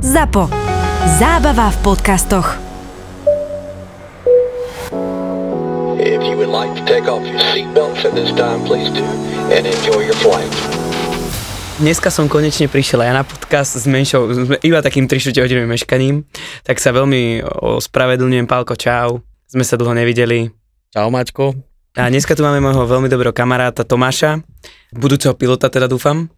ZAPO. Zábava v podcastoch. If you would like to take off your seatbelts at this time, please do, and enjoy your flight. Dneska som konečne prišiel aj na podcast s menšou, iba takým 3 hodinovým meškaním, tak sa veľmi ospravedlňujem, Pálko, čau. Sme sa dlho nevideli. Čau Maťko. A dneska tu máme môjho veľmi dobrého kamaráta Tomáša, budúceho pilota teda dúfam.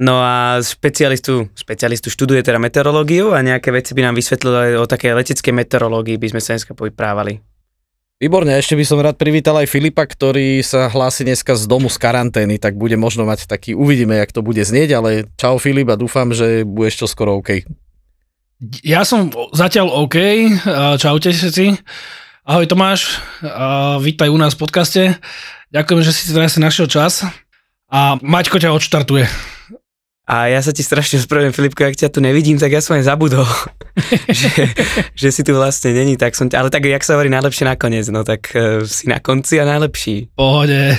No a špecialistu, špecialistu študuje teda meteorológiu a nejaké veci by nám vysvetlil aj o také leteckej meteorológii by sme sa dneska povyprávali. Výborne, ešte by som rád privítal aj Filipa, ktorý sa hlási dneska z domu z karantény, tak bude možno mať taký, uvidíme, jak to bude znieť, ale čau Filip a dúfam, že budeš čo skoro OK. Ja som zatiaľ OK, čaute všetci. Ahoj Tomáš, vítaj u nás v podcaste. Ďakujem, že si teraz našiel čas a Maťko ťa odštartuje. A ja sa ti strašne ospravedlňujem, Filipko, ak ťa tu nevidím, tak ja som aj zabudol, že, že si tu vlastne není, tak som, ale tak jak sa hovorí najlepšie nakoniec, no tak uh, si na konci a najlepší. Pohode.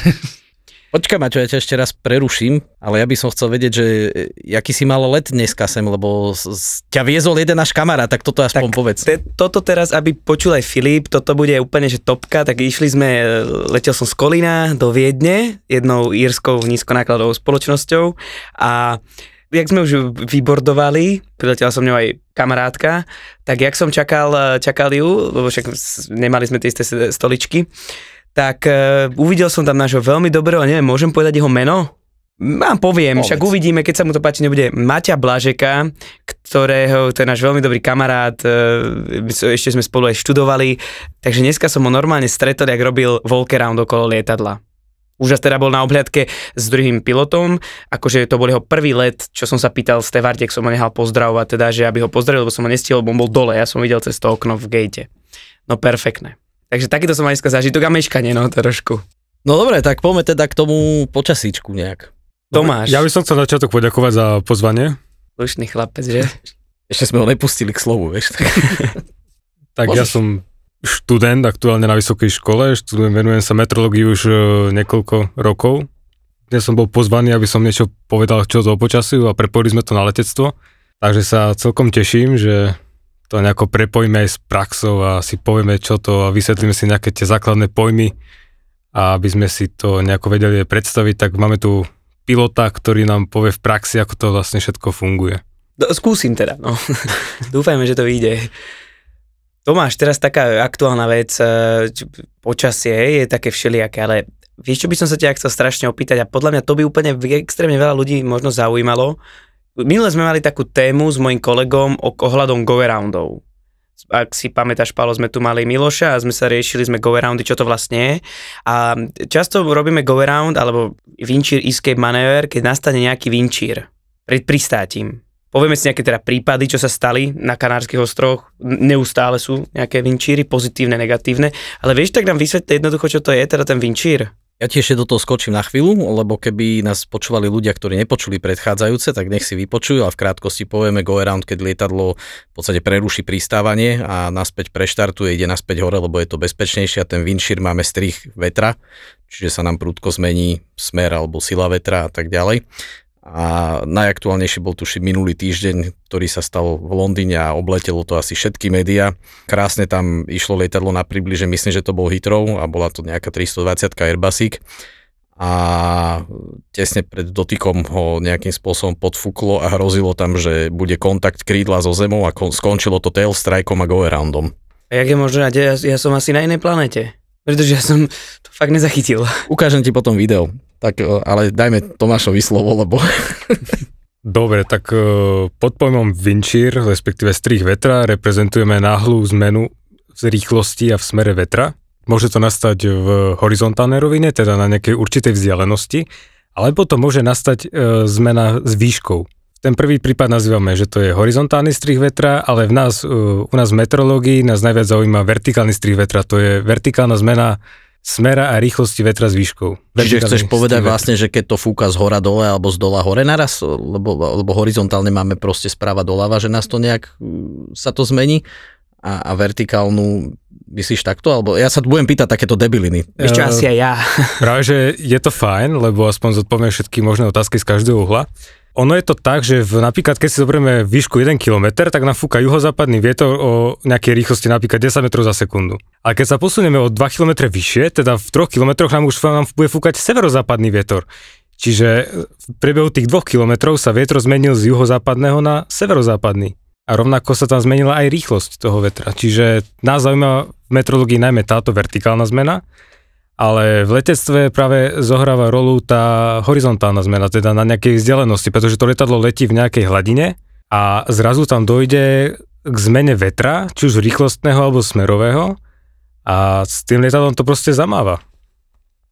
Počkaj Maťo, ja ťa ešte raz preruším, ale ja by som chcel vedieť, že e, aký si mal let dneska sem, lebo ťa viezol jeden náš kamarát, tak toto aspoň tak povedz. Te, toto teraz, aby počul aj Filip, toto bude úplne, že topka, tak išli sme, e, letel som z Kolína do Viedne, jednou írskou nízkonákladovou spoločnosťou a jak sme už vybordovali, priletela som ňou aj kamarátka, tak jak som čakal, čakal ju, lebo však nemali sme tie isté stoličky, tak uh, uvidel som tam nášho veľmi dobrého, neviem, môžem povedať jeho meno? Mám poviem, Povedz. však uvidíme, keď sa mu to páči, nebude Maťa Blažeka, ktorého, to je náš veľmi dobrý kamarát, uh, ešte sme spolu aj študovali, takže dneska som ho normálne stretol, jak robil walkaround okolo lietadla. Už teda bol na obhľadke s druhým pilotom, akože to bol jeho prvý let, čo som sa pýtal Stevarde, som ho nehal pozdravovať, teda, že aby ho pozdravil, lebo som ho nestihol, lebo on bol dole, ja som videl cez to okno v gate. No perfektné. Takže takýto som aj dneska zažitok a meškanie, no trošku. No dobre, tak poďme teda k tomu počasíčku nejak. Tomáš. Ja by som chcel začiatok poďakovať za pozvanie. Slušný chlapec, že? Ešte sme ho nepustili k slovu, vieš. tak Môžeš. ja som študent aktuálne na vysokej škole, študujem, venujem sa metrológii už uh, niekoľko rokov. Dnes som bol pozvaný, aby som niečo povedal čo o počasiu a prepojili sme to na letectvo. Takže sa celkom teším, že to nejako prepojíme aj s praxou a si povieme čo to a vysvetlíme si nejaké tie základné pojmy a aby sme si to nejako vedeli predstaviť, tak máme tu pilota, ktorý nám povie v praxi, ako to vlastne všetko funguje. Do, skúsim teda, no. Dúfajme, že to vyjde. Tomáš, teraz taká aktuálna vec, e, počasie je také všelijaké, ale vieš, čo by som sa ťa chcel strašne opýtať a podľa mňa to by úplne extrémne veľa ľudí možno zaujímalo, Minule sme mali takú tému s mojim kolegom o ohľadom go-aroundov. Ak si pamätáš, Palo, sme tu mali Miloša a sme sa riešili sme go-aroundy, čo to vlastne je. A často robíme go-around alebo vinčír escape manéver, keď nastane nejaký vinčír pred pristátím. Povieme si nejaké teda prípady, čo sa stali na Kanárskych ostrovoch. Neustále sú nejaké vinčíry, pozitívne, negatívne. Ale vieš tak nám vysvetliť jednoducho, čo to je, teda ten vinčír? Ja tiež do toho skočím na chvíľu, lebo keby nás počúvali ľudia, ktorí nepočuli predchádzajúce, tak nech si vypočujú a v krátkosti povieme go around, keď lietadlo v podstate preruší pristávanie a naspäť preštartuje, ide naspäť hore, lebo je to bezpečnejšie a ten windshield máme strich vetra, čiže sa nám prúdko zmení smer alebo sila vetra a tak ďalej a najaktuálnejší bol tuším minulý týždeň, ktorý sa stal v Londýne a obletelo to asi všetky médiá. Krásne tam išlo lietadlo na približe, myslím, že to bol Heathrow a bola to nejaká 320 Airbusík a tesne pred dotykom ho nejakým spôsobom podfúklo a hrozilo tam, že bude kontakt krídla so zemou a skončilo to tail strikeom a go aroundom. A jak je možné, ja, ja som asi na inej planete. Pretože ja som to fakt nezachytil. Ukážem ti potom video. Tak, ale dajme Tomášovi slovo, lebo... Dobre, tak pod pojmom vinčír, respektíve strých vetra, reprezentujeme náhlú zmenu z rýchlosti a v smere vetra. Môže to nastať v horizontálnej rovine, teda na nejakej určitej vzdialenosti, alebo to môže nastať e, zmena s výškou. Ten prvý prípad nazývame, že to je horizontálny strih vetra, ale v nás, u nás v meteorológii nás najviac zaujíma vertikálny strih vetra. To je vertikálna zmena smera a rýchlosti vetra s výškou. Čiže chceš povedať vlastne, že keď to fúka z hora dole alebo z dola hore naraz, lebo, lebo horizontálne máme proste správa doľava, že nás to nejak mm, sa to zmení a, a vertikálnu myslíš takto? Alebo ja sa budem pýtať takéto debiliny. Ešte uh, asi aj ja. Práve, že je to fajn, lebo aspoň zodpoviem všetky možné otázky z každého uhla. Ono je to tak, že v, napríklad keď si zoberieme výšku 1 km, tak nám fúka juhozápadný vietor o nejakej rýchlosti napríklad 10 metrov za sekundu. Ale keď sa posunieme o 2 km vyššie, teda v 3 km nám už nám bude fúkať severozápadný vietor. Čiže v priebehu tých 2 km sa vietro zmenil z juhozápadného na severozápadný. A rovnako sa tam zmenila aj rýchlosť toho vetra. Čiže nás zaujíma v metrológii najmä táto vertikálna zmena, ale v letectve práve zohráva rolu tá horizontálna zmena, teda na nejakej vzdialenosti, pretože to letadlo letí v nejakej hladine a zrazu tam dojde k zmene vetra, či už rýchlostného alebo smerového a s tým lietadlom to proste zamáva.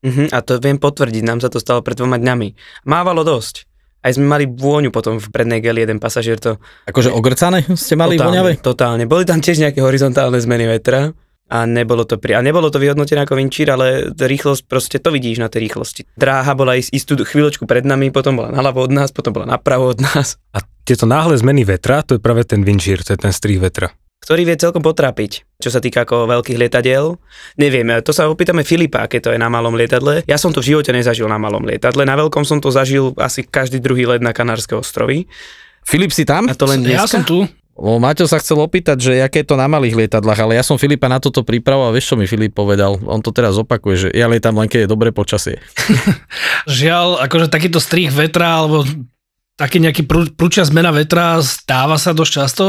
Uh-huh, a to viem potvrdiť, nám sa to stalo pred dvoma dňami. Mávalo dosť. Aj sme mali vôňu potom v prednej geli, jeden pasažier to... Akože ogrcané ste mali totálne, voňavé? Totálne. Boli tam tiež nejaké horizontálne zmeny vetra a nebolo to, pri, a nebolo to vyhodnotené ako vinčír, ale rýchlosť, proste to vidíš na tej rýchlosti. Dráha bola ist, istú chvíľočku pred nami, potom bola naľavo od nás, potom bola napravo od nás. A tieto náhle zmeny vetra, to je práve ten vinčír, to je ten strih vetra. Ktorý vie celkom potrápiť, čo sa týka ako veľkých lietadiel. Neviem, to sa opýtame Filipa, aké to je na malom lietadle. Ja som to v živote nezažil na malom lietadle, na veľkom som to zažil asi každý druhý let na Kanárske ostrovy. Filip si tam? A to len dneska? Ja som tu. O, Maťo sa chcel opýtať, že aké je to na malých lietadlách, ale ja som Filipa na toto pripravoval, vieš čo mi Filip povedal? On to teraz opakuje, že ja lietam len keď je dobré počasie. Žiaľ, akože takýto strih vetra alebo taký nejaký prú, prúčia zmena vetra stáva sa dosť často.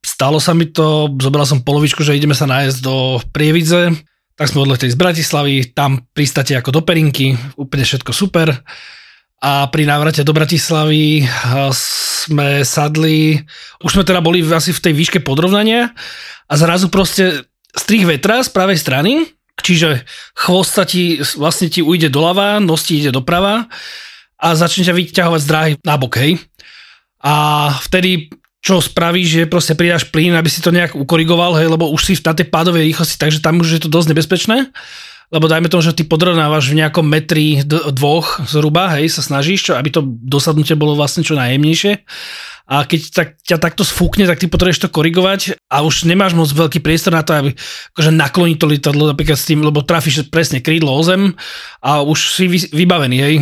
Stalo sa mi to, zobral som polovičku, že ideme sa nájsť do Prievidze, tak sme odleteli z Bratislavy, tam pristáte ako do Perinky, úplne všetko super. A pri návrate do Bratislavy sme sadli, už sme teda boli asi v tej výške podrovnania a zrazu proste strih vetra z pravej strany, čiže chvost sa ti, vlastne ti ujde doľava, nos ti ide doprava a začne ťa vyťahovať z dráhy na bok, hej. A vtedy čo spravíš, že proste pridáš plyn, aby si to nejak ukorigoval, hej, lebo už si na tej pádovej rýchlosti, takže tam už je to dosť nebezpečné lebo dajme tomu, že ty podrovnávaš v nejakom metri dvoch zhruba, hej, sa snažíš, čo, aby to dosadnutie bolo vlastne čo najjemnejšie. A keď tak, ťa takto sfúkne, tak ty potrebuješ to korigovať a už nemáš moc veľký priestor na to, aby akože nakloní to lietadlo napríklad s tým, lebo trafíš presne krídlo o zem a už si vybavený, hej.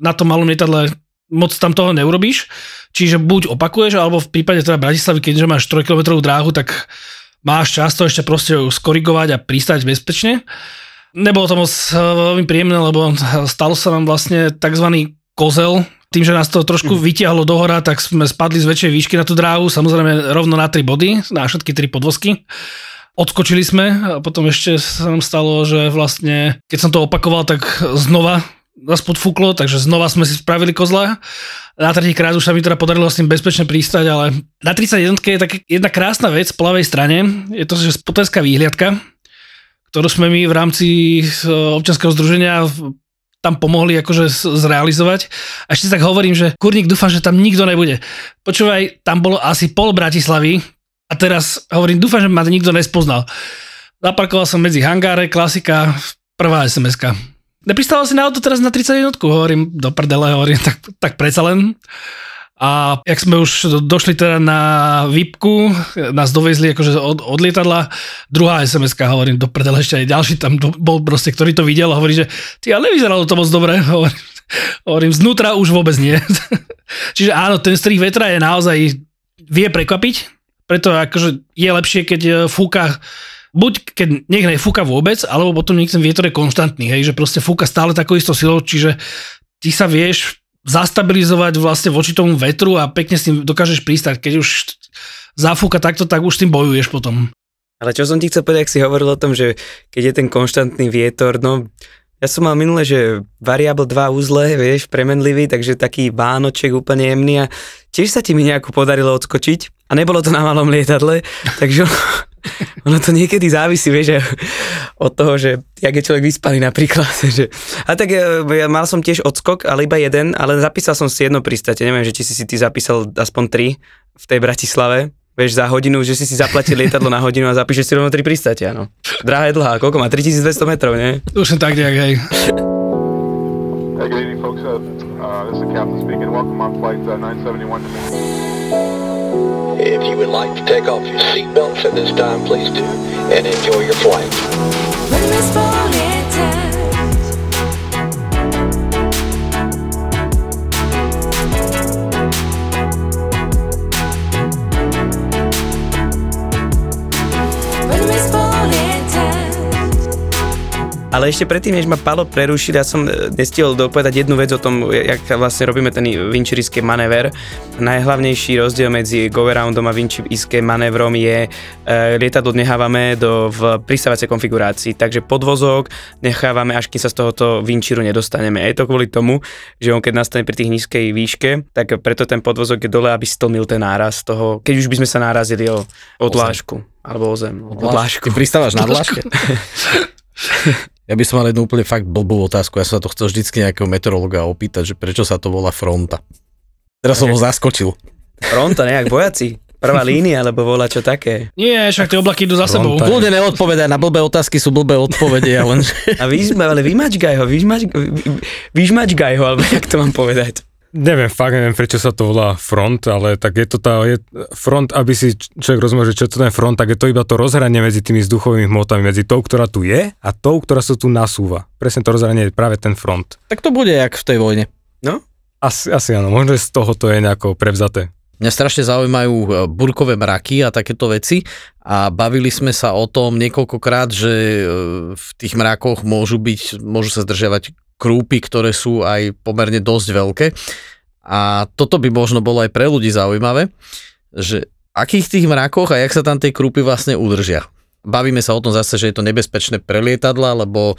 Na tom malom lietadle moc tam toho neurobíš, čiže buď opakuješ, alebo v prípade teda Bratislavy, keďže máš 3 km dráhu, tak máš často ešte proste skorigovať a pristať bezpečne. Nebolo to moc eh, veľmi príjemné, lebo stalo sa nám vlastne tzv. kozel, tým, že nás to trošku mm. vytiahlo do hora, tak sme spadli z väčšej výšky na tú dráhu, samozrejme rovno na tri body, na všetky tri podvozky. Odskočili sme a potom ešte sa nám stalo, že vlastne, keď som to opakoval, tak znova nás podfúklo, takže znova sme si spravili kozla. Na tretí krát už sa mi teda podarilo s tým bezpečne pristať, ale na 31 je tak jedna krásna vec po ľavej strane, je to, že spotenská výhliadka, ktorú sme my v rámci e, občanského združenia tam pomohli akože zrealizovať. A ešte tak hovorím, že kurník dúfam, že tam nikto nebude. Počúvaj, tam bolo asi pol Bratislavy a teraz hovorím, dúfam, že ma nikto nespoznal. Zaparkoval som medzi hangáre, klasika, prvá SMS-ka. Nepristával si na auto teraz na 31, hovorím, do prdele, hovorím, tak, tak predsa len. A jak sme už došli teda na VIPku, nás dovezli akože od, od lietadla, druhá sms hovorím, do prdele ešte aj ďalší tam bol proste, ktorý to videl a hovorí, že ty, ale nevyzeralo to moc dobre. Hovorím, hovorím znútra už vôbec nie. Čiže áno, ten strih vetra je naozaj, vie prekvapiť, preto akože je lepšie, keď e, fúka buď keď nech nefúka vôbec, alebo potom ten vietor je konštantný, hej, že proste fúka stále takou istou silou, čiže ty sa vieš zastabilizovať vlastne voči tomu vetru a pekne s tým dokážeš pristať. Keď už zafúka takto, tak už s tým bojuješ potom. Ale čo som ti chcel povedať, ak si hovoril o tom, že keď je ten konštantný vietor, no ja som mal minule, že variabl 2 úzle, vieš, premenlivý, takže taký vánoček úplne jemný a tiež sa ti mi nejako podarilo odskočiť a nebolo to na malom lietadle, takže ono to niekedy závisí, vieš, od toho, že jak je človek vyspaný napríklad. Že... A tak ja, ja mal som tiež odskok, ale iba jeden, ale zapísal som si jedno pristate, neviem, že či si si ty zapísal aspoň tri v tej Bratislave, vieš, za hodinu, že si si zaplatil lietadlo na hodinu a zapíšeš si rovno tri pristate, áno. Dráha je dlhá, koľko má? 3200 metrov, nie? Už som tak nejak, hej. Hey, good evening, folks. Uh, uh, this is the captain speaking. Welcome on flight uh, 971 If you would like to take off your seatbelts at this time, please do, and enjoy your flight. Ale ešte predtým, než ma Palo prerušil, ja som e, nestihol dopovedať jednu vec o tom, jak vlastne robíme ten vinčiriský manéver. Najhlavnejší rozdiel medzi go-aroundom a vinčiriským manévrom je, e, lietadlo nechávame do, v pristávacej konfigurácii, takže podvozok nechávame, až kým sa z tohoto vinčíru nedostaneme. A je to kvôli tomu, že on keď nastane pri tých nízkej výške, tak preto ten podvozok je dole, aby stlmil ten náraz toho, keď už by sme sa nárazili o, o dlášku. Alebo o zem. O dlášku. Ty pristávaš na dláške? Ja by som mal jednu úplne fakt blbú otázku. Ja som sa to chcel vždycky nejakého meteorologa opýtať, že prečo sa to volá fronta. Teraz som ho zaskočil. Fronta, nejak vojaci. Prvá línia, alebo volá čo také. Nie, však tie oblaky idú za sebou. Kľudne neodpovedaj, na blbé otázky sú blbé odpovede, ja len... A vyž, ale vymačkaj ho, vyžmač, vy- vyžmačkaj ho, alebo jak to mám povedať. Neviem, fakt neviem, prečo sa to volá front, ale tak je to tá, je front, aby si človek rozumel, že čo to je front, tak je to iba to rozhranie medzi tými vzduchovými hmotami, medzi tou, ktorá tu je a tou, ktorá sa tu nasúva. Presne to rozhranie je práve ten front. Tak to bude jak v tej vojne. No? Asi, asi áno, možno že z toho to je nejako prevzaté. Mňa strašne zaujímajú e, burkové mraky a takéto veci a bavili sme sa o tom niekoľkokrát, že e, v tých mrakoch môžu byť, môžu sa zdržiavať krúpy, ktoré sú aj pomerne dosť veľké. A toto by možno bolo aj pre ľudí zaujímavé, že akých tých mrakoch a jak sa tam tie krúpy vlastne udržia. Bavíme sa o tom zase, že je to nebezpečné pre lietadla, lebo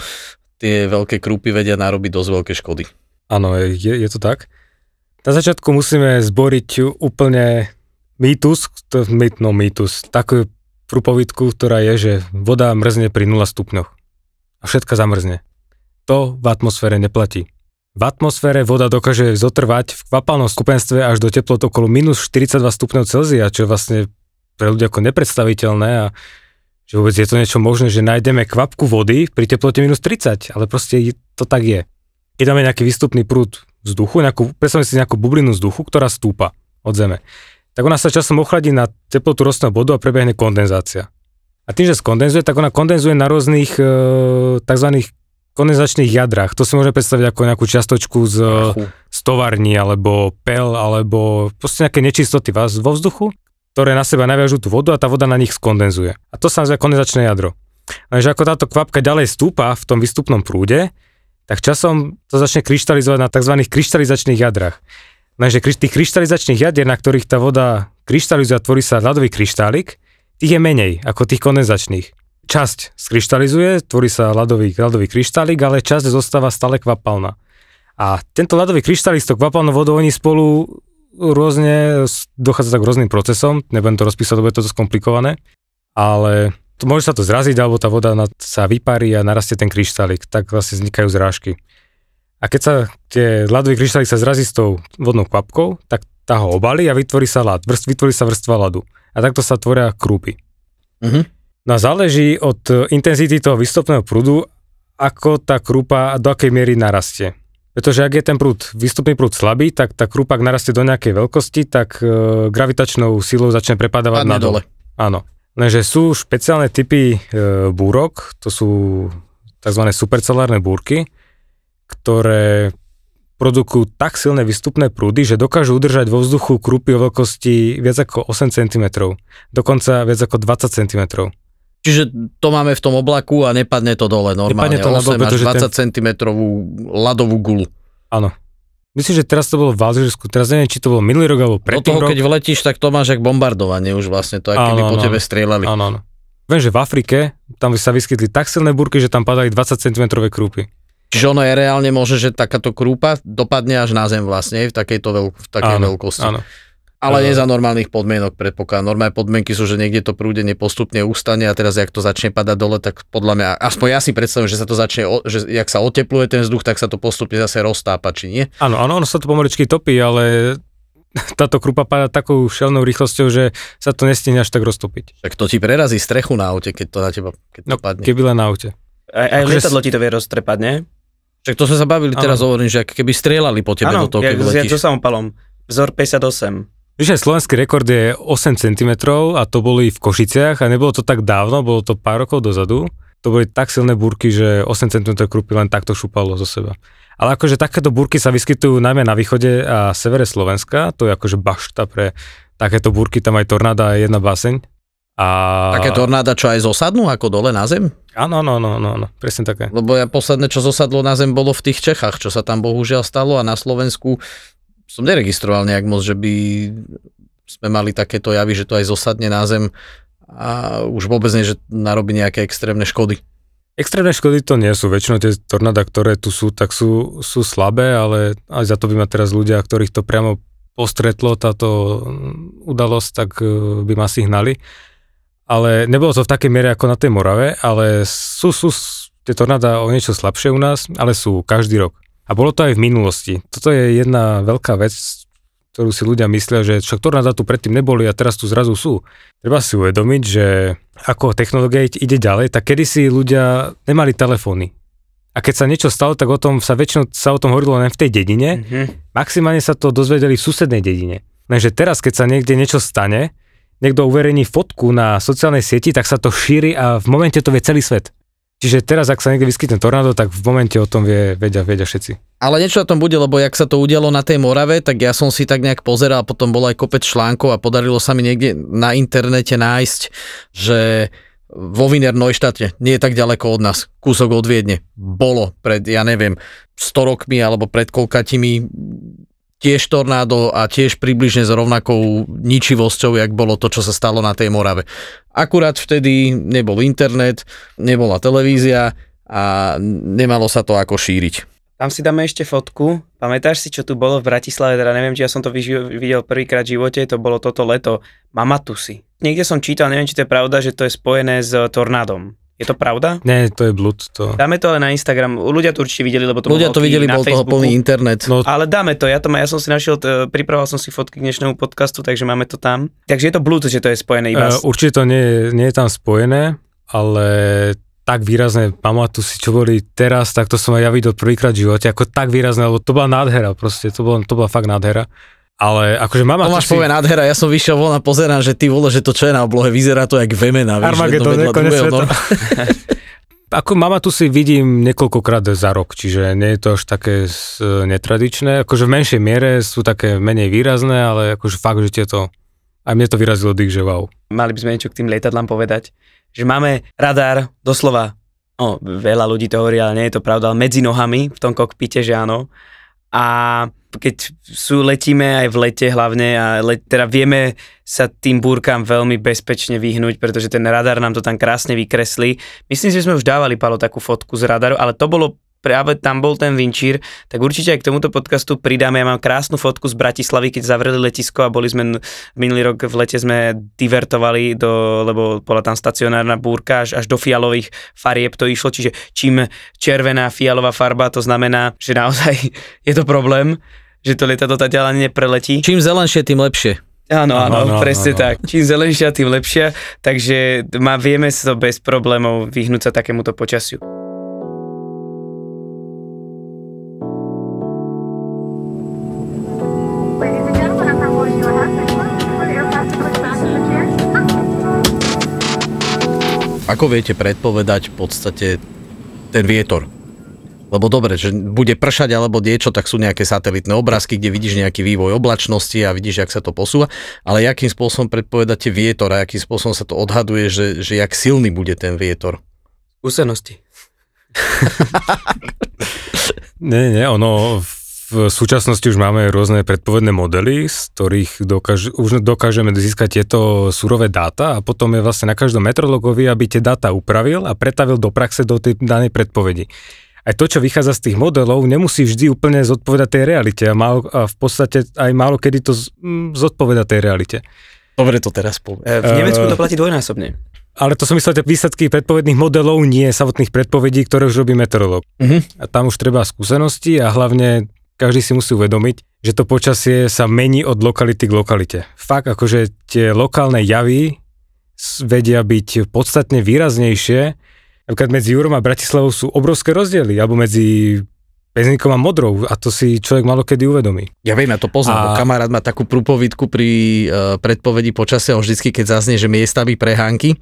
tie veľké krúpy vedia narobiť dosť veľké škody. Áno, je, je to tak. Na začiatku musíme zboriť úplne mýtus, no mýtus, takú prúpovitku, ktorá je, že voda mrzne pri 0 stupňoch. A všetka zamrzne. To v atmosfére neplatí. V atmosfére voda dokáže zotrvať v kvapalnom skupenstve až do teplot okolo minus 42 stupňov Celzia, čo je vlastne pre ľudí ako nepredstaviteľné a že vôbec je to niečo možné, že nájdeme kvapku vody pri teplote minus 30, ale proste to tak je. Keď máme nejaký výstupný prúd vzduchu, nejakú, predstavme si nejakú bublinu vzduchu, ktorá stúpa od Zeme, tak ona sa časom ochladí na teplotu rostného bodu a prebehne kondenzácia. A tým, že skondenzuje, tak ona kondenzuje na rôznych e, tzv. Kondenzačných jadrách. To si môžeme predstaviť ako nejakú čiastočku z, Prachu. z továrny, alebo pel, alebo proste nejaké nečistoty vás- vo vzduchu, ktoré na seba naviažú tú vodu a tá voda na nich skondenzuje. A to sa nazýva kondenzačné jadro. Lenže ako táto kvapka ďalej stúpa v tom výstupnom prúde, tak časom to začne kryštalizovať na tzv. kryštalizačných jadrách. Lenže tých kryštalizačných jadier, na ktorých tá voda kryštalizuje a tvorí sa ľadový kryštálik, tých je menej ako tých kondenzačných. Časť skryštalizuje, tvorí sa ľadový, ľadový kryštálik, ale časť zostáva stále kvapalná. A tento ľadový kryštálik s tou kvapalnou vodou, oni spolu rôzne, dochádza tak k rôznym procesom, nebudem to rozpísať, lebo je to dosť komplikované, ale to môže sa to zraziť, alebo tá voda na, sa vyparí a narastie ten kryštálik, tak vlastne vznikajú zrážky. A keď sa tie ľadový kryštálik sa zrazí s tou vodnou kvapkou, tak tá ho obalí a vytvorí sa ľad, vrst, vytvorí sa vrstva ľadu. A takto sa tvoria krúpy. Mhm. No záleží od e, intenzity toho výstupného prúdu, ako tá krúpa do akej miery narastie. Pretože ak je ten prúd, výstupný prúd slabý, tak tá krúpa, ak narastie do nejakej veľkosti, tak e, gravitačnou silou začne prepadávať nadol. dole. Áno. Lenže sú špeciálne typy e, búrok, to sú tzv. supercelárne búrky, ktoré produkujú tak silné výstupné prúdy, že dokážu udržať vo vzduchu krúpy o veľkosti viac ako 8 cm, dokonca viac ako 20 cm. Čiže to máme v tom oblaku a nepadne to dole normálne. Nepadne to na 8 dole, až pretože 20 cm ľadovú gulu. Áno. Myslím, že teraz to bolo v Alžírsku, teraz neviem, či to bol minulý rok alebo Do predtým toho, rok. keď vletíš, tak to máš jak bombardovanie už vlastne, to aký by Áno, po tebe strieľali. Áno, áno. Viem, že v Afrike tam sa vyskytli tak silné búrky, že tam padali 20 cm krúpy. Čiže ono je reálne môže, že takáto krúpa dopadne až na zem vlastne v takejto veľ, v takej áno, veľkosti. Áno. Ale nie Áno. za normálnych podmienok predpokladám. Normálne podmienky sú, že niekde to prúdenie postupne ustane a teraz, jak to začne padať dole, tak podľa mňa, aspoň ja si predstavím, že sa to začne, že jak sa otepluje ten vzduch, tak sa to postupne zase roztápa, či nie? Áno, áno, ono sa to pomaličky topí, ale táto krupa padá takou šelnou rýchlosťou, že sa to nestihne až tak roztopiť. Tak to ti prerazí strechu na aute, keď to na teba keď to No, padne. keby len na aute. Aj, aj Akože lietadlo ti to vie roztrepať, nie? Však to sme sa bavili, Áno. teraz hovorím, že ak keby strieľali po tebe Áno, do toho, keď jak letíš. so samopalom. Vzor 58. Víš, aj slovenský rekord je 8 cm a to boli v Košiciach a nebolo to tak dávno, bolo to pár rokov dozadu. To boli tak silné búrky, že 8 cm krupy len takto šupalo zo seba. Ale akože takéto búrky sa vyskytujú najmä na východe a severe Slovenska, to je akože bašta pre takéto búrky, tam aj tornáda je jedna báseň. A... Také tornáda, čo aj zosadnú ako dole na zem? Áno, áno, áno, áno, áno, presne také. Lebo ja posledné, čo zosadlo na zem, bolo v tých Čechách, čo sa tam bohužiaľ stalo a na Slovensku som neregistroval nejak moc, že by sme mali takéto javy, že to aj zosadne na zem a už vôbec nie, že narobí nejaké extrémne škody. Extrémne škody to nie sú, väčšinou tie tornáda, ktoré tu sú, tak sú, sú slabé, ale aj za to by ma teraz ľudia, ktorých to priamo postretlo, táto mm, udalosť, tak e, by ma si hnali. Ale nebolo to v takej miere ako na tej Morave, ale sú, sú tie tornáda o niečo slabšie u nás, ale sú každý rok. A bolo to aj v minulosti. Toto je jedna veľká vec, ktorú si ľudia myslia, že však tornáda tu predtým neboli a teraz tu zrazu sú. Treba si uvedomiť, že ako technológia ide ďalej, tak kedysi ľudia nemali telefóny. A keď sa niečo stalo, tak o tom sa väčšinou sa o tom hovorilo len v tej dedine. Mhm. Maximálne sa to dozvedeli v susednej dedine. Lenže teraz, keď sa niekde niečo stane, niekto uverejní fotku na sociálnej sieti, tak sa to šíri a v momente to vie celý svet. Čiže teraz, ak sa niekde vyskytne tornádo, tak v momente o tom vie, vedia, vedia všetci. Ale niečo na tom bude, lebo jak sa to udialo na tej Morave, tak ja som si tak nejak pozeral, potom bol aj kopec článkov a podarilo sa mi niekde na internete nájsť, že vo Wiener Neuštate, nie je tak ďaleko od nás, kúsok od Viedne, bolo pred, ja neviem, 100 rokmi alebo pred koľkatimi tiež tornádo a tiež približne s rovnakou ničivosťou, jak bolo to, čo sa stalo na tej Morave. Akurát vtedy nebol internet, nebola televízia a nemalo sa to ako šíriť. Tam si dáme ešte fotku. Pamätáš si, čo tu bolo v Bratislave? Teda neviem, či ja som to videl prvýkrát v živote, to bolo toto leto. Mamatusy. Niekde som čítal, neviem, či to je pravda, že to je spojené s tornádom. Je to pravda? Nie, to je blud. To... Dáme to ale na Instagram. Ľudia to určite videli, lebo to Ľudia to videli, na bol toho Facebooku. plný internet. No, Ale dáme to, ja, to má, ja som si našiel, t- pripravoval som si fotky k dnešnému podcastu, takže máme to tam. Takže je to blúd, že to je spojené iba Uh, určite to nie, je- nie je tam spojené, ale tak výrazné, pamatujú si, čo boli teraz, tak to som aj ja videl prvýkrát v živote, ako tak výrazné, lebo to bola nádhera, proste, to bola, to bola fakt nádhera. Ale akože mama, Tomáš povie nádhera, ja som vyšiel von a pozerám, že ty vole, že to čo je na oblohe, vyzerá to jak Vemena, Armagedon, konec druhého, sveta. no. ako mama tu si vidím niekoľkokrát za rok, čiže nie je to až také s- netradičné, akože v menšej miere sú také menej výrazné, ale akože fakt, že tieto, aj mne to vyrazilo dých, že wow. Mali by sme niečo k tým lietadlám povedať. Že máme radar, doslova, no, veľa ľudí to hovorí, ale nie je to pravda, ale medzi nohami v tom kokpite, že áno. A keď sú, letíme aj v lete hlavne a le, teda vieme sa tým búrkam veľmi bezpečne vyhnúť, pretože ten radar nám to tam krásne vykreslí. Myslím že sme už dávali, Palo, takú fotku z radaru, ale to bolo práve tam bol ten vinčír, tak určite aj k tomuto podcastu pridáme. Ja mám krásnu fotku z Bratislavy, keď zavreli letisko a boli sme minulý rok v lete sme divertovali, do, lebo bola tam stacionárna búrka, až, až do fialových farieb to išlo, čiže čím červená fialová farba, to znamená, že naozaj je to problém, že to lietadlo tá ani nepreletí. Čím zelenšie, tým lepšie. Áno, áno, Áno, presne áno. tak. Čím zelenšia, tým lepšia, takže má, vieme sa bez problémov vyhnúť sa takémuto počasiu. Ako viete predpovedať v podstate ten vietor? Lebo dobre, že bude pršať alebo niečo, tak sú nejaké satelitné obrázky, kde vidíš nejaký vývoj oblačnosti a vidíš, jak sa to posúva, ale akým spôsobom predpovedáte vietor a akým spôsobom sa to odhaduje, že, že jak silný bude ten vietor? Skúsenosti. Nie, nie, ono v súčasnosti už máme rôzne predpovedné modely, z ktorých dokáž, už dokážeme získať tieto surové dáta a potom je vlastne na každom metrologovi, aby tie dáta upravil a pretavil do praxe do tej danej predpovedi. Aj to, čo vychádza z tých modelov, nemusí vždy úplne zodpovedať tej realite a, málo, a v podstate aj málo kedy to z- mm, zodpoveda tej realite. Dobre to teraz povie. E, V Nemecku to platí dvojnásobne. Ale to som myslel, tie výsledky predpovedných modelov, nie samotných predpovedí, ktoré už robí meteorológ. Mhm. A tam už treba skúsenosti a hlavne každý si musí uvedomiť, že to počasie sa mení od lokality k lokalite. Fakt, akože tie lokálne javy vedia byť podstatne výraznejšie. Napríklad medzi Jurom a Bratislavou sú obrovské rozdiely, alebo medzi Peznikom a Modrou a to si človek malo kedy uvedomí. Ja viem, ja to poznám, A- kamarát má takú prúpovidku pri uh, predpovedi počasia, on vždycky, keď zaznie, že miestami prehánky,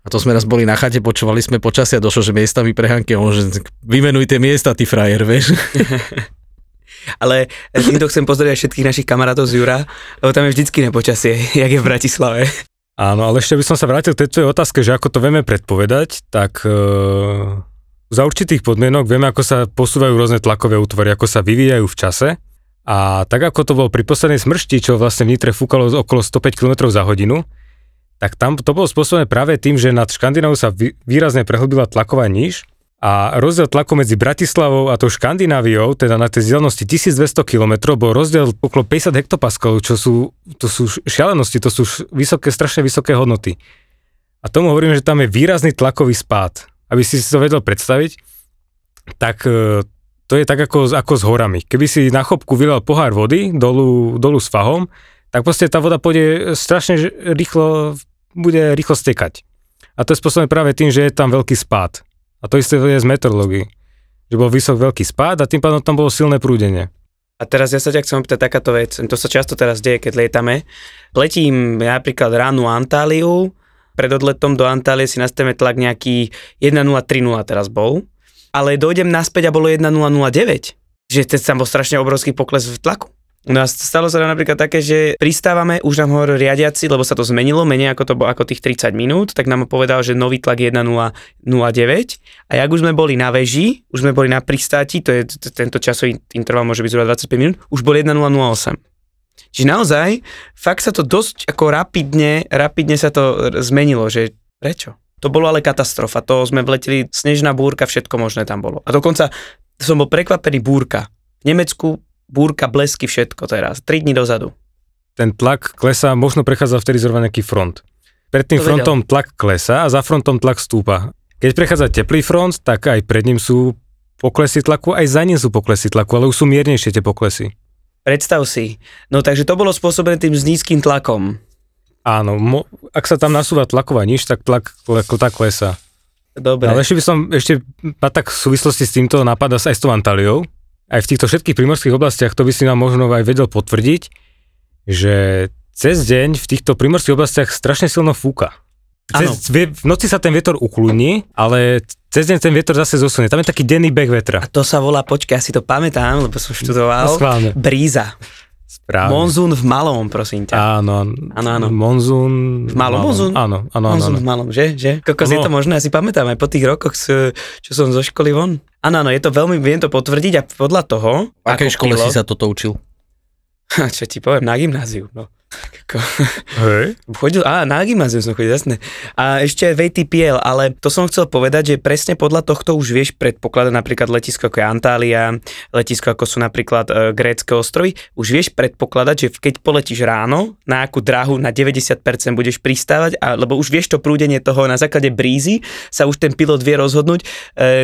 a to sme raz boli na chate, počúvali sme počasia, došlo, že miestami prehánky, a on že vymenuj tie miesta, ty frajer, vieš. Ale týmto chcem aj všetkých našich kamarátov z Jura, lebo tam je vždycky nepočasie, jak je v Bratislave. Áno, ale ešte by som sa vrátil k tej tvojej otázke, že ako to vieme predpovedať, tak e, za určitých podmienok vieme, ako sa posúvajú rôzne tlakové útvory, ako sa vyvíjajú v čase. A tak ako to bolo pri poslednej smršti, čo vlastne v Nitre fúkalo okolo 105 km za hodinu, tak tam to bolo spôsobené práve tým, že nad Škandinávou sa vý- výrazne prehlbila tlaková níž a rozdiel tlaku medzi Bratislavou a tou Škandináviou, teda na tej vzdialenosti 1200 km, bol rozdiel okolo 50 hektopaskalov, čo sú, to sú šialenosti, to sú vysoké, strašne vysoké hodnoty. A tomu hovorím, že tam je výrazný tlakový spád. Aby si to vedel predstaviť, tak e, to je tak ako, ako s horami. Keby si na chopku vylal pohár vody dolu, dolu s fahom, tak proste tá voda pôjde strašne rýchlo, bude rýchlo stekať. A to je spôsobené práve tým, že je tam veľký spád. A to isté je z meteorológií. Že bol vysok veľký spád a tým pádom tam bolo silné prúdenie. A teraz ja sa ťa chcem opýtať takáto vec, to sa často teraz deje, keď lietame. Letím napríklad ránu Antáliu, pred odletom do Antálie si nastavíme tlak nejaký 1030 teraz bol, ale dojdem naspäť a bolo 1009. Že teď tam bol strašne obrovský pokles v tlaku. No a stalo sa napríklad také, že pristávame, už nám hovoril riadiaci, lebo sa to zmenilo, menej ako to bolo ako tých 30 minút, tak nám povedal, že nový tlak je 1009 a jak už sme boli na veži, už sme boli na pristáti, to je tento časový interval môže byť zhruba 25 minút, už bol 1008. Čiže naozaj, fakt sa to dosť ako rapidne, rapidne sa to zmenilo, že prečo? To bolo ale katastrofa, to sme vleteli, snežná búrka, všetko možné tam bolo. A dokonca som bol prekvapený búrka. V Nemecku búrka, blesky, všetko teraz, 3 dní dozadu. Ten tlak klesá, možno prechádza vtedy zrovna nejaký front. Pred tým To vedel. frontom tlak klesá a za frontom tlak stúpa. Keď prechádza teplý front, tak aj pred ním sú poklesy tlaku, aj za ním sú poklesy tlaku, ale už sú miernejšie tie poklesy. Predstav si. No takže to bolo spôsobené tým s nízkym tlakom. Áno, mo, ak sa tam nasúva tlaková niž, tak tlak, tlak, tlak klesá. Dobre. Ale ešte by som, ešte ma tak v súvislosti s týmto napadá sa aj s tou Antáliou. Aj v týchto všetkých primorských oblastiach, to by si nám možno aj vedel potvrdiť, že cez deň v týchto primorských oblastiach strašne silno fúka. Cez, v noci sa ten vietor ukludní, ale cez deň ten vietor zase zosunie. Tam je taký denný beh vetra. A to sa volá, počkaj, ja si to pamätám, lebo som No, študoval. schválne. Bríza. Správne. Monzún v malom, prosím ťa. Áno, Áno, áno. Monzún. V malom monzún? Áno, áno, áno. Monzún áno. v malom, že? že? Kokos, je No. to možné, ja si pamätám aj po tých rokoch, čo som zo školy von. Áno, áno, je to veľmi, viem to potvrdiť a podľa toho, V akej škole si pilot- sa toto učil? Čo ti poviem, na gymnáziu, no. Ako- Hej. Chodil, á, na gymnáziu som chodil, jasné. A ešte aj v ATPL, ale to som chcel povedať, že presne podľa tohto už vieš predpokladať napríklad letisko ako je Antália, letisko ako sú napríklad e, grécké ostrovy, už vieš predpokladať, že keď poletíš ráno, na akú dráhu na 90% budeš pristávať, a, lebo už vieš to prúdenie toho na základe brízy, sa už ten pilot vie rozhodnúť, e,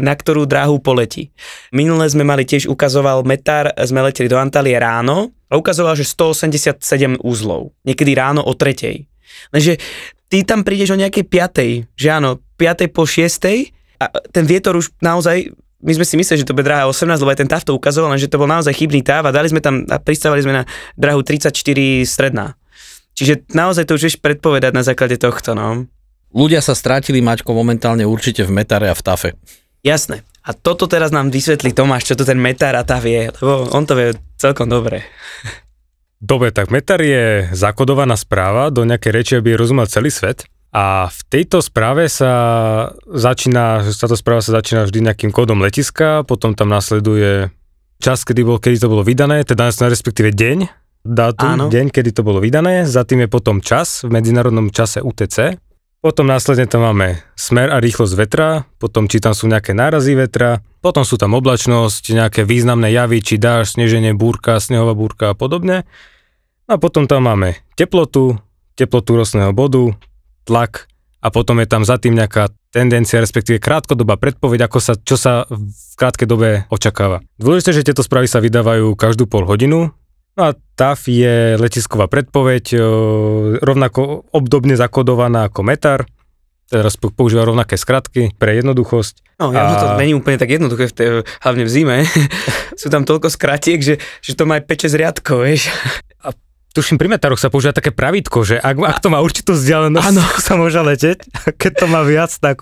na ktorú dráhu poletí. Minule sme mali tiež ukazoval metár, sme leteli do Antálie ráno a ukazoval, že 187 úzlov. Niekedy ráno o tretej. Lenže ty tam prídeš o nejakej piatej, že áno, piatej po šiestej a ten vietor už naozaj my sme si mysleli, že to bude dráha 18, lebo aj ten TAF to ukazoval, lenže to bol naozaj chybný TAF a dali sme tam a pristávali sme na dráhu 34 stredná. Čiže naozaj to už vieš predpovedať na základe tohto, no. Ľudia sa strátili, Maťko, momentálne určite v Metare a v Tafe. Jasné. A toto teraz nám vysvetlí Tomáš, čo to ten metár a TAF je, lebo on to vie celkom dobre. Dobre, tak metar je zakodovaná správa do nejakej reči, aby rozumel celý svet. A v tejto správe sa začína, táto správa sa začína vždy nejakým kódom letiska, potom tam nasleduje čas, kedy, bol, kedy to bolo vydané, teda respektíve deň, dátum, Áno. deň, kedy to bolo vydané, za tým je potom čas v medzinárodnom čase UTC, potom následne tam máme smer a rýchlosť vetra, potom či tam sú nejaké nárazy vetra, potom sú tam oblačnosť, nejaké významné javy, či dáž, sneženie, búrka, snehová búrka a podobne. No a potom tam máme teplotu, teplotu rostného bodu, tlak a potom je tam za tým nejaká tendencia, respektíve krátkodobá predpoveď, ako sa, čo sa v krátkej dobe očakáva. Dôležité, že tieto správy sa vydávajú každú pol hodinu, No a TAF je letisková predpoveď, e, rovnako obdobne zakodovaná ako metar, teraz po- používa rovnaké skratky pre jednoduchosť. No, ja A- to není úplne tak jednoduché, v tej, hlavne v zime. Sú tam toľko skratiek, že, že to má aj 5-6 riadkov, vieš. Tuším, pri metaroch sa používa také pravítko, že ak, ak to má určitú vzdialenosť, Áno. sa môže leteť, a keď to má viac, tak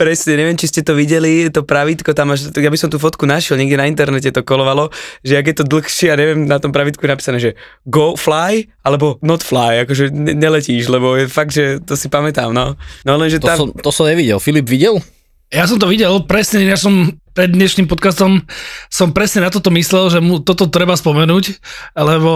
Presne, neviem, či ste to videli, to pravítko, tam máš, ja by som tú fotku našiel, niekde na internete to kolovalo, že ak je to dlhšie, ja neviem, na tom pravítku je napísané, že go fly, alebo not fly, akože ne- neletíš, lebo je fakt, že to si pamätám, no. No lenže To, tam, som, to som nevidel. Filip videl? Ja som to videl, presne, ja som pred dnešným podcastom som presne na toto myslel, že mu toto treba spomenúť, lebo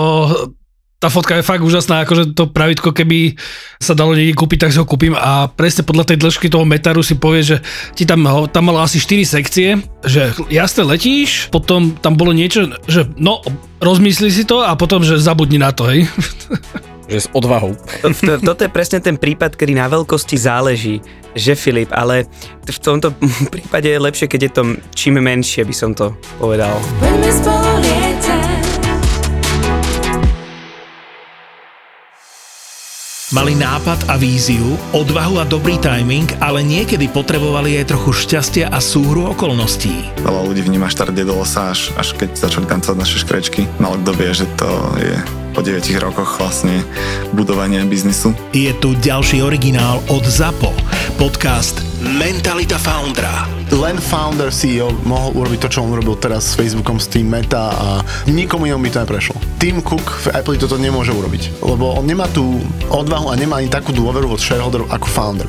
tá fotka je fakt úžasná, akože to pravidko, keby sa dalo niekde kúpiť, tak si ho kúpim a presne podľa tej dĺžky toho metaru si povie, že ti tam, tam malo asi 4 sekcie, že jasne letíš, potom tam bolo niečo, že no, rozmysli si to a potom, že zabudni na to, hej. Že s odvahou. to, to, toto je presne ten prípad, kedy na veľkosti záleží, že Filip, ale v tomto prípade je lepšie, keď je to čím menšie, by som to povedal. When we spoliate. Mali nápad a víziu, odvahu a dobrý timing, ale niekedy potrebovali aj trochu šťastia a súhru okolností. Veľa ľudí vníma štart do losa až, až keď začali tancovať naše škrečky. Malo kto vie, že to je po 9 rokoch vlastne budovania biznisu. Je tu ďalší originál od ZAPO, podcast Mentalita Foundra. len founder CEO mohol urobiť to, čo on urobil teraz s Facebookom, s tým Meta a nikomu inom by to neprešlo. Tim Cook v Apple toto nemôže urobiť, lebo on nemá tú odvahu a nemá ani takú dôveru od shareholderov ako founder.